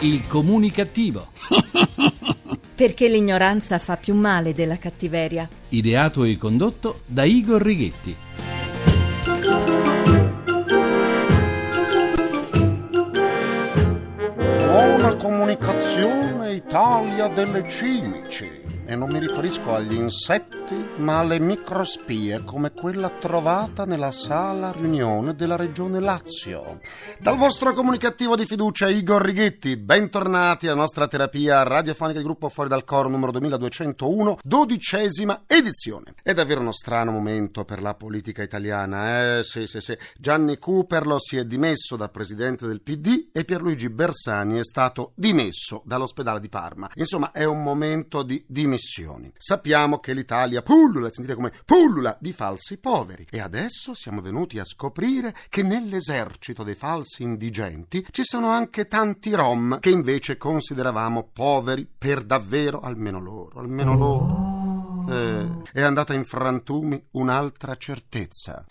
Il comunicativo. Perché l'ignoranza fa più male della cattiveria. Ideato e condotto da Igor Righetti. Buona comunicazione Italia delle cimici. E non mi riferisco agli insetti, ma alle microspie come quella trovata nella sala riunione della regione Lazio. Dal vostro comunicativo di fiducia Igor Righetti, bentornati alla nostra terapia radiofonica di gruppo Fuori dal Coro numero 2201, dodicesima edizione. È davvero uno strano momento per la politica italiana, eh? Sì, sì, sì. Gianni Cooperlo si è dimesso da presidente del PD e Pierluigi Bersani è stato dimesso dall'ospedale di Parma. Insomma, è un momento di dimissioni. Sappiamo che l'Italia pullula, sentite come pullula di falsi poveri e adesso siamo venuti a scoprire che nell'esercito dei falsi indigenti ci sono anche tanti rom che invece consideravamo poveri per davvero, almeno loro, almeno loro. Eh, è andata in frantumi un'altra certezza.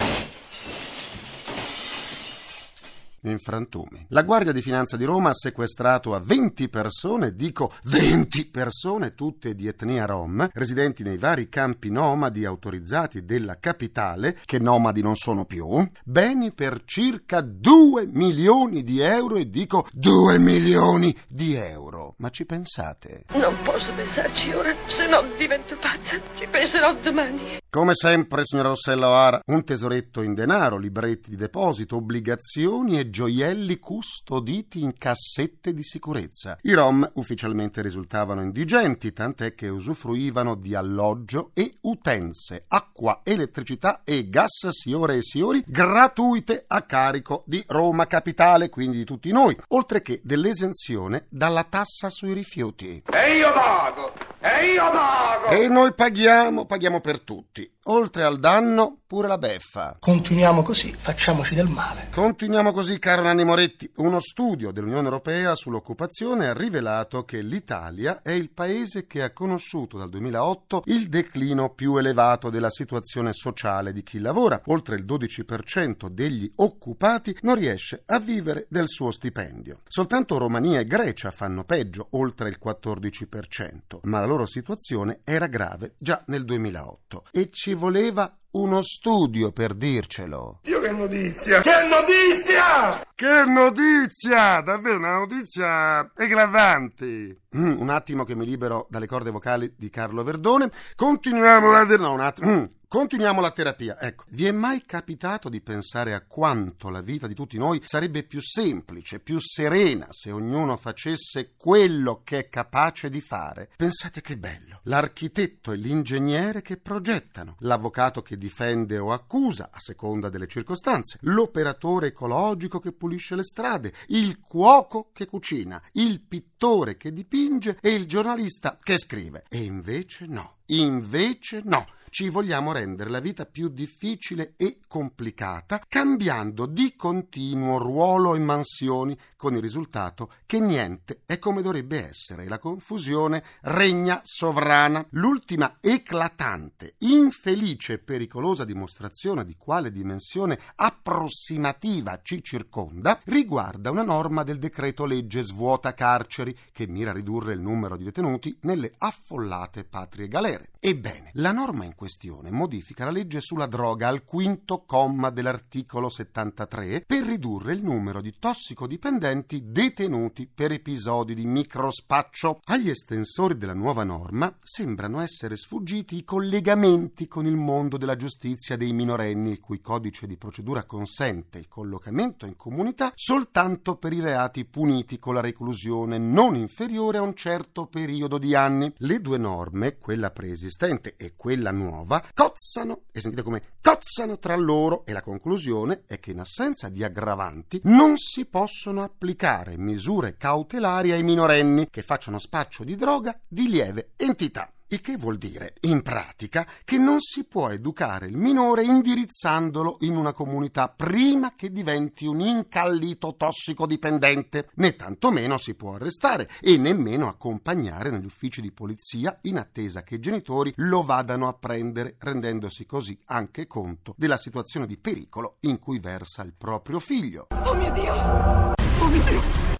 In frantumi. La Guardia di Finanza di Roma ha sequestrato a 20 persone, dico 20 persone, tutte di etnia rom, residenti nei vari campi nomadi autorizzati della capitale, che nomadi non sono più, beni per circa 2 milioni di euro e dico 2 milioni di euro. Ma ci pensate? Non posso pensarci ora, se no divento pazza. Ci penserò domani. Come sempre, signora Rossella O'Hara, un tesoretto in denaro, libretti di deposito, obbligazioni e gioielli custoditi in cassette di sicurezza. I rom ufficialmente risultavano indigenti, tant'è che usufruivano di alloggio e utenze, acqua, elettricità e gas, signore e signori, gratuite a carico di Roma Capitale, quindi di tutti noi, oltre che dell'esenzione dalla tassa sui rifiuti. E io pago! E io pago! E noi paghiamo, paghiamo per tutti. Oltre al danno, pure la beffa. Continuiamo così, facciamoci del male. Continuiamo così, caro Nanni Moretti. Uno studio dell'Unione Europea sull'occupazione ha rivelato che l'Italia è il paese che ha conosciuto dal 2008 il declino più elevato della situazione sociale di chi lavora. Oltre il 12% degli occupati non riesce a vivere del suo stipendio. Soltanto Romania e Grecia fanno peggio, oltre il 14%, ma la loro situazione era grave già nel 2008 e ci voleva uno studio per dircelo. Dio che notizia! Che notizia! Che notizia! Davvero una notizia eclatante. Mm, un attimo che mi libero dalle corde vocali di Carlo Verdone. Continuiamo la... No, un attimo. Mm. Continuiamo la terapia. Ecco, vi è mai capitato di pensare a quanto la vita di tutti noi sarebbe più semplice, più serena se ognuno facesse quello che è capace di fare? Pensate che bello. L'architetto e l'ingegnere che progettano, l'avvocato che difende o accusa a seconda delle circostanze, l'operatore ecologico che pulisce le strade, il cuoco che cucina, il pittore che dipinge e il giornalista che scrive. E invece no. Invece no ci vogliamo rendere la vita più difficile e complicata, cambiando di continuo ruolo e mansioni, con il risultato che niente è come dovrebbe essere. La confusione regna sovrana. L'ultima eclatante, infelice e pericolosa dimostrazione di quale dimensione approssimativa ci circonda riguarda una norma del decreto legge svuota carceri che mira a ridurre il numero di detenuti nelle affollate patrie galere. Ebbene, la norma in questione modifica la legge sulla droga al quinto comma dell'articolo 73 per ridurre il numero di tossicodipendenti detenuti per episodi di microspaccio. Agli estensori della nuova norma sembrano essere sfuggiti i collegamenti con il mondo della giustizia dei minorenni, il cui codice di procedura consente il collocamento in comunità soltanto per i reati puniti con la reclusione non inferiore a un certo periodo di anni. Le due norme, quella preesistente e quella nuova, cozzano, e sentite come cozzano tra loro e la conclusione è che in assenza di aggravanti non si possono applicare misure cautelari ai minorenni che facciano spaccio di droga di lieve entità. Il che vuol dire, in pratica, che non si può educare il minore indirizzandolo in una comunità prima che diventi un incallito tossicodipendente, né tantomeno si può arrestare e nemmeno accompagnare negli uffici di polizia in attesa che i genitori lo vadano a prendere, rendendosi così anche conto della situazione di pericolo in cui versa il proprio figlio. Oh mio Dio!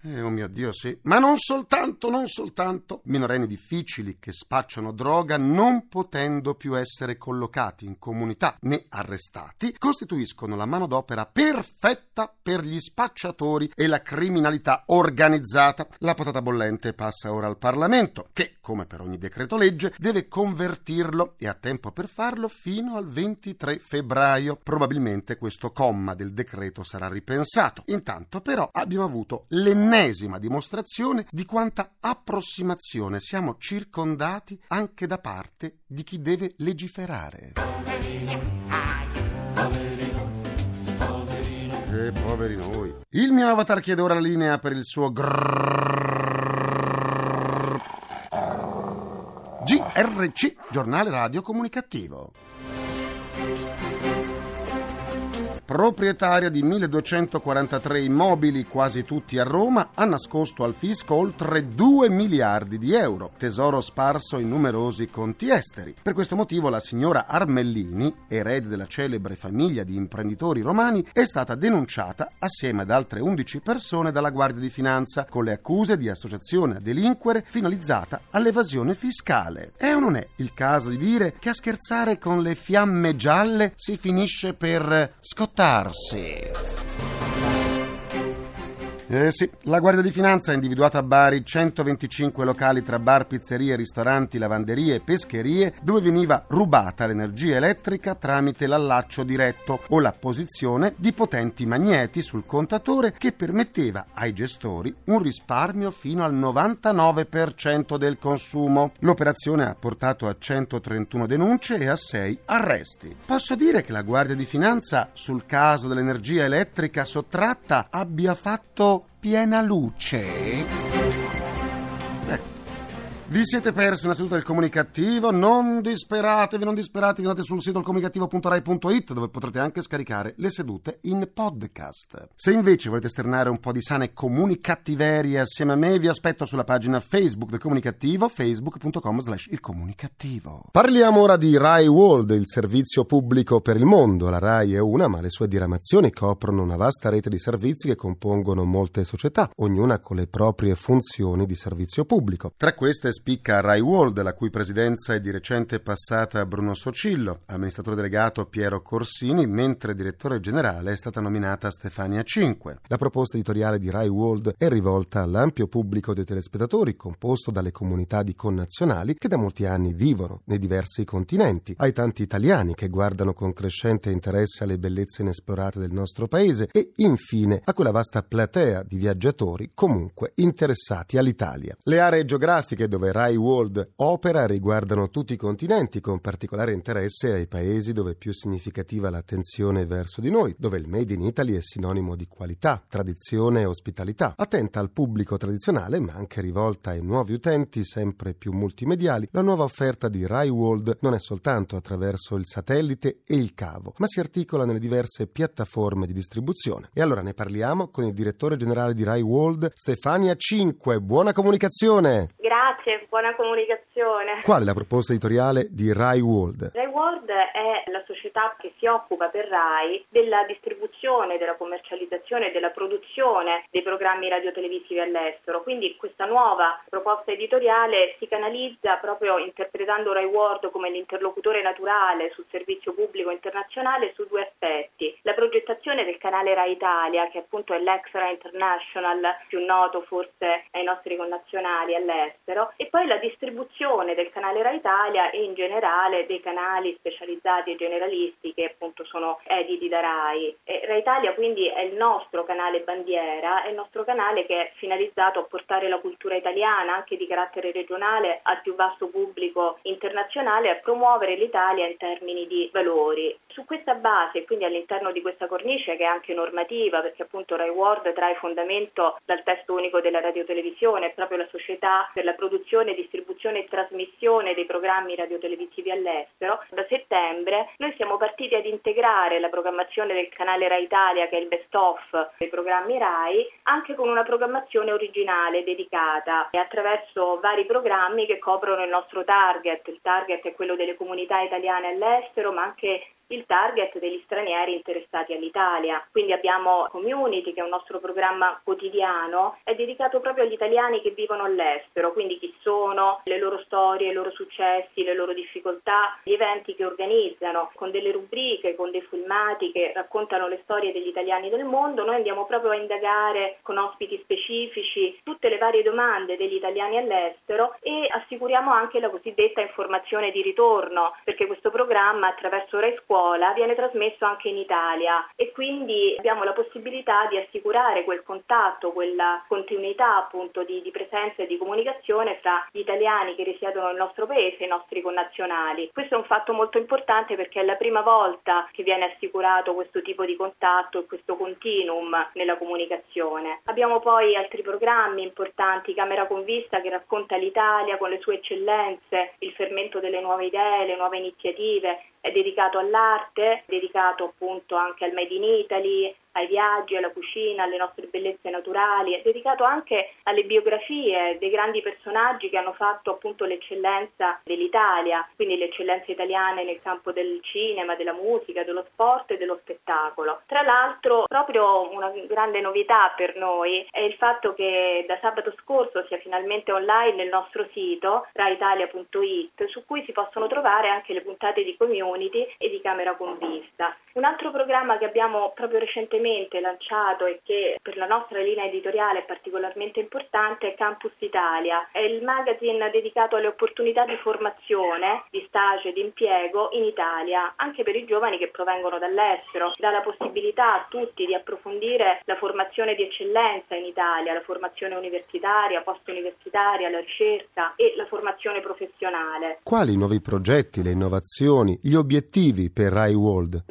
Eh, oh mio Dio, sì. Ma non soltanto, non soltanto. Minorenni difficili che spacciano droga non potendo più essere collocati in comunità né arrestati costituiscono la manodopera perfetta per gli spacciatori e la criminalità organizzata. La patata bollente passa ora al Parlamento che, come per ogni decreto legge, deve convertirlo e ha tempo per farlo fino al 23 febbraio. Probabilmente questo comma del decreto sarà ripensato. Intanto però abbiamo avuto l'ennesima dimostrazione di quanta approssimazione siamo circondati anche da parte di chi deve legiferare. Eh, poveri noi. Il mio avatar chiede ora la linea per il suo grrrr. GRC, giornale radio comunicativo. Proprietaria di 1243 immobili, quasi tutti a Roma, ha nascosto al fisco oltre 2 miliardi di euro, tesoro sparso in numerosi conti esteri. Per questo motivo la signora Armellini, erede della celebre famiglia di imprenditori romani, è stata denunciata assieme ad altre 11 persone dalla Guardia di Finanza con le accuse di associazione a delinquere finalizzata all'evasione fiscale. È o non è il caso di dire che a scherzare con le fiamme gialle si finisce per scottare adaptar-se. Eh sì, la Guardia di Finanza ha individuato a Bari 125 locali tra bar, pizzerie, ristoranti, lavanderie e pescherie dove veniva rubata l'energia elettrica tramite l'allaccio diretto o la posizione di potenti magneti sul contatore che permetteva ai gestori un risparmio fino al 99% del consumo. L'operazione ha portato a 131 denunce e a 6 arresti. Posso dire che la Guardia di Finanza sul caso dell'energia elettrica sottratta abbia fatto piena luce? Vi siete persi una seduta del comunicativo? Non disperatevi, non disperatevi, andate sul sito comunicativo.rai.it dove potrete anche scaricare le sedute in podcast. Se invece volete esternare un po' di sane comunicattiverie assieme a me, vi aspetto sulla pagina Facebook del comunicativo, facebook.com slash il comunicativo. Parliamo ora di Rai World, il servizio pubblico per il mondo. La Rai è una, ma le sue diramazioni coprono una vasta rete di servizi che compongono molte società, ognuna con le proprie funzioni di servizio pubblico. Tra queste spicca Rai World, la cui presidenza è di recente passata a Bruno Socillo, amministratore delegato Piero Corsini, mentre direttore generale è stata nominata Stefania Cinque. La proposta editoriale di Rai World è rivolta all'ampio pubblico dei telespettatori, composto dalle comunità di connazionali che da molti anni vivono nei diversi continenti, ai tanti italiani che guardano con crescente interesse alle bellezze inesplorate del nostro paese e infine a quella vasta platea di viaggiatori comunque interessati all'Italia. Le aree geografiche dove dove Rai World opera riguardano tutti i continenti, con particolare interesse ai paesi dove è più significativa l'attenzione verso di noi, dove il Made in Italy è sinonimo di qualità, tradizione e ospitalità. Attenta al pubblico tradizionale, ma anche rivolta ai nuovi utenti sempre più multimediali, la nuova offerta di Rai World non è soltanto attraverso il satellite e il cavo, ma si articola nelle diverse piattaforme di distribuzione. E allora ne parliamo con il direttore generale di Rai World, Stefania Cinque. Buona comunicazione! Grazie, buona comunicazione. Qual è la proposta editoriale di Rai World? Rai World è la società che si occupa per Rai della distribuzione, della commercializzazione e della produzione dei programmi radiotelevisivi all'estero. Quindi questa nuova proposta editoriale si canalizza proprio interpretando Rai World come l'interlocutore naturale sul servizio pubblico internazionale su due aspetti. La progettazione del canale Rai Italia, che appunto è l'extra international più noto forse ai nostri connazionali all'estero all'estero e poi la distribuzione del canale Rai Italia e in generale dei canali specializzati e generalisti che appunto sono editi da Rai. E Rai Italia quindi è il nostro canale bandiera, è il nostro canale che è finalizzato a portare la cultura italiana anche di carattere regionale al più vasto pubblico internazionale e a promuovere l'Italia in termini di valori. Su questa base, quindi all'interno di questa cornice che è anche normativa, perché appunto Rai World trae fondamento dal testo unico della radiotelevisione, è proprio la società per la produzione, distribuzione e trasmissione dei programmi radiotelevisivi all'estero, da settembre noi siamo partiti ad integrare la programmazione del canale Rai Italia, che è il best of dei programmi Rai, anche con una programmazione originale dedicata e attraverso vari programmi che coprono il nostro target. Il target è quello delle comunità italiane all'estero, ma anche il target degli stranieri interessati all'Italia. Quindi abbiamo Community, che è un nostro programma quotidiano, è dedicato proprio agli italiani che vivono all'estero, quindi chi sono, le loro storie, i loro successi, le loro difficoltà, gli eventi che organizzano, con delle rubriche, con dei filmati che raccontano le storie degli italiani del mondo. Noi andiamo proprio a indagare con ospiti specifici tutte le varie domande degli italiani all'estero e assicuriamo anche la cosiddetta informazione di ritorno, perché questo programma attraverso Rai Scuola viene trasmesso anche in Italia e quindi abbiamo la possibilità di assicurare quel contatto, quella continuità appunto di, di presenza e di comunicazione fra gli italiani che risiedono nel nostro paese e i nostri connazionali. Questo è un fatto molto importante perché è la prima volta che viene assicurato questo tipo di contatto e questo continuum nella comunicazione. Abbiamo poi altri programmi importanti, Camera con Vista che racconta l'Italia con le sue eccellenze, il fermento delle nuove idee, le nuove iniziative, dedicato all'arte, dedicato appunto anche al Made in Italy, ai viaggi, alla cucina, alle nostre bellezze naturali, è dedicato anche alle biografie dei grandi personaggi che hanno fatto appunto l'eccellenza dell'Italia, quindi le eccellenze italiane nel campo del cinema, della musica, dello sport e dello spettacolo. Tra l'altro, proprio una grande novità per noi è il fatto che da sabato scorso sia finalmente online il nostro sito raitalia.it su cui si possono trovare anche le puntate di community e di camera con vista. Un altro programma che abbiamo proprio recentemente lanciato e che per la nostra linea editoriale è particolarmente importante è Campus Italia. È il magazine dedicato alle opportunità di formazione, di stage, di impiego in Italia, anche per i giovani che provengono dall'estero. Dà la possibilità a tutti di approfondire la formazione di eccellenza in Italia, la formazione universitaria, post-universitaria, la ricerca e la formazione professionale. Quali nuovi progetti, le innovazioni, gli obiettivi per Rai World?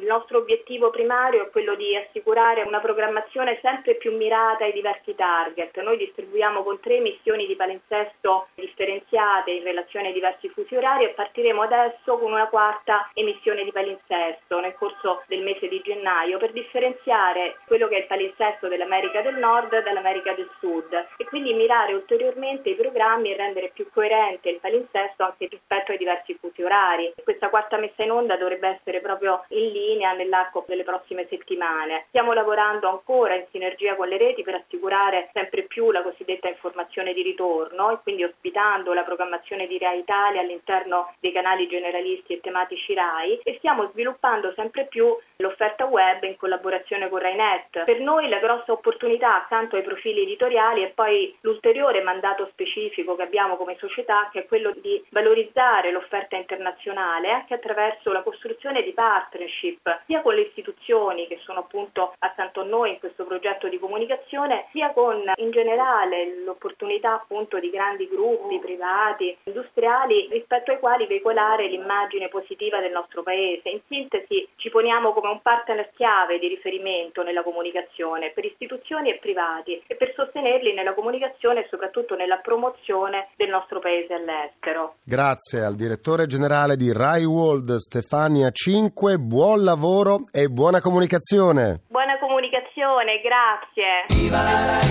Obiettivo primario è quello di assicurare una programmazione sempre più mirata ai diversi target. Noi distribuiamo con tre missioni di palinsesto differenziate in relazione ai diversi fusi orari e partiremo adesso con una quarta emissione di palinsesto nel corso del mese di gennaio per differenziare quello che è il palinsesto dell'America del Nord dall'America del Sud e quindi mirare ulteriormente i programmi e rendere più coerente il palinsesto anche rispetto ai diversi fusi orari. Questa quarta messa in onda dovrebbe essere proprio in linea nell'arco delle prossime settimane. Stiamo lavorando ancora in sinergia con le reti per assicurare sempre più la cosiddetta informazione di ritorno e quindi ospitando la programmazione di Rai Italia all'interno dei canali generalisti e tematici Rai e stiamo sviluppando sempre più l'offerta web in collaborazione con RaiNet. Per noi la grossa opportunità accanto ai profili editoriali è poi l'ulteriore mandato specifico che abbiamo come società che è quello di valorizzare l'offerta internazionale anche attraverso la costruzione di partnership sia con le istituzioni che sono appunto accanto a noi in questo progetto di comunicazione, sia con in generale l'opportunità appunto di grandi gruppi privati, industriali rispetto ai quali veicolare l'immagine positiva del nostro paese. In sintesi ci poniamo come un partner chiave di riferimento nella comunicazione per istituzioni e privati e per sostenerli nella comunicazione e soprattutto nella promozione del nostro paese all'estero. Grazie al direttore generale di Rai World Stefania 5, buon lavoro e buona comunicazione. Buona comunicazione, grazie. Viva la Rai,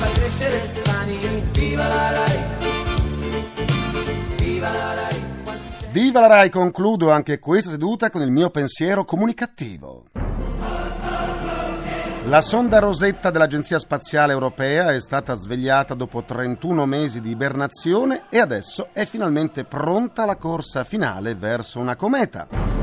fa crescere Stefani, viva la Rai. Viva la Rai. Viva la Rai, concludo anche questa seduta con il mio pensiero comunicativo. La sonda Rosetta dell'Agenzia Spaziale Europea è stata svegliata dopo 31 mesi di ibernazione e adesso è finalmente pronta alla corsa finale verso una cometa.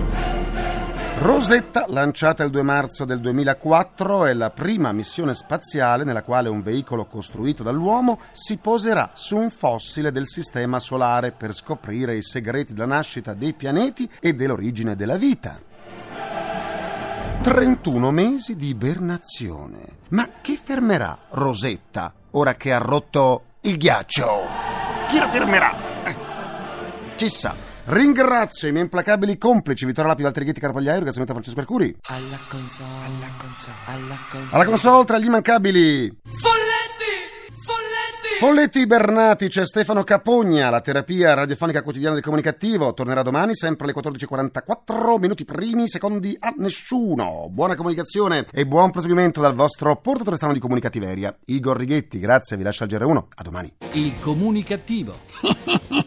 Rosetta, lanciata il 2 marzo del 2004, è la prima missione spaziale nella quale un veicolo costruito dall'uomo si poserà su un fossile del Sistema Solare per scoprire i segreti della nascita dei pianeti e dell'origine della vita. 31 mesi di ibernazione. Ma chi fermerà Rosetta ora che ha rotto il ghiaccio? Chi la fermerà? Eh, chissà. Ringrazio i miei implacabili complici Vittorio Lapi, Valtteri Ghetti, Carpagliaio, ringraziamento a Francesco Arcuri. Alla console, alla console, alla console. Alla console tra gli immancabili Folletti! Folletti! Folletti Bernati, c'è Stefano Capogna, la terapia radiofonica quotidiana del comunicativo tornerà domani sempre alle 14.44, minuti primi, secondi a nessuno. Buona comunicazione e buon proseguimento dal vostro portatore strano di comunicativeria, Igor Righetti. Grazie, vi lascio al GR1. A domani. Il comunicativo.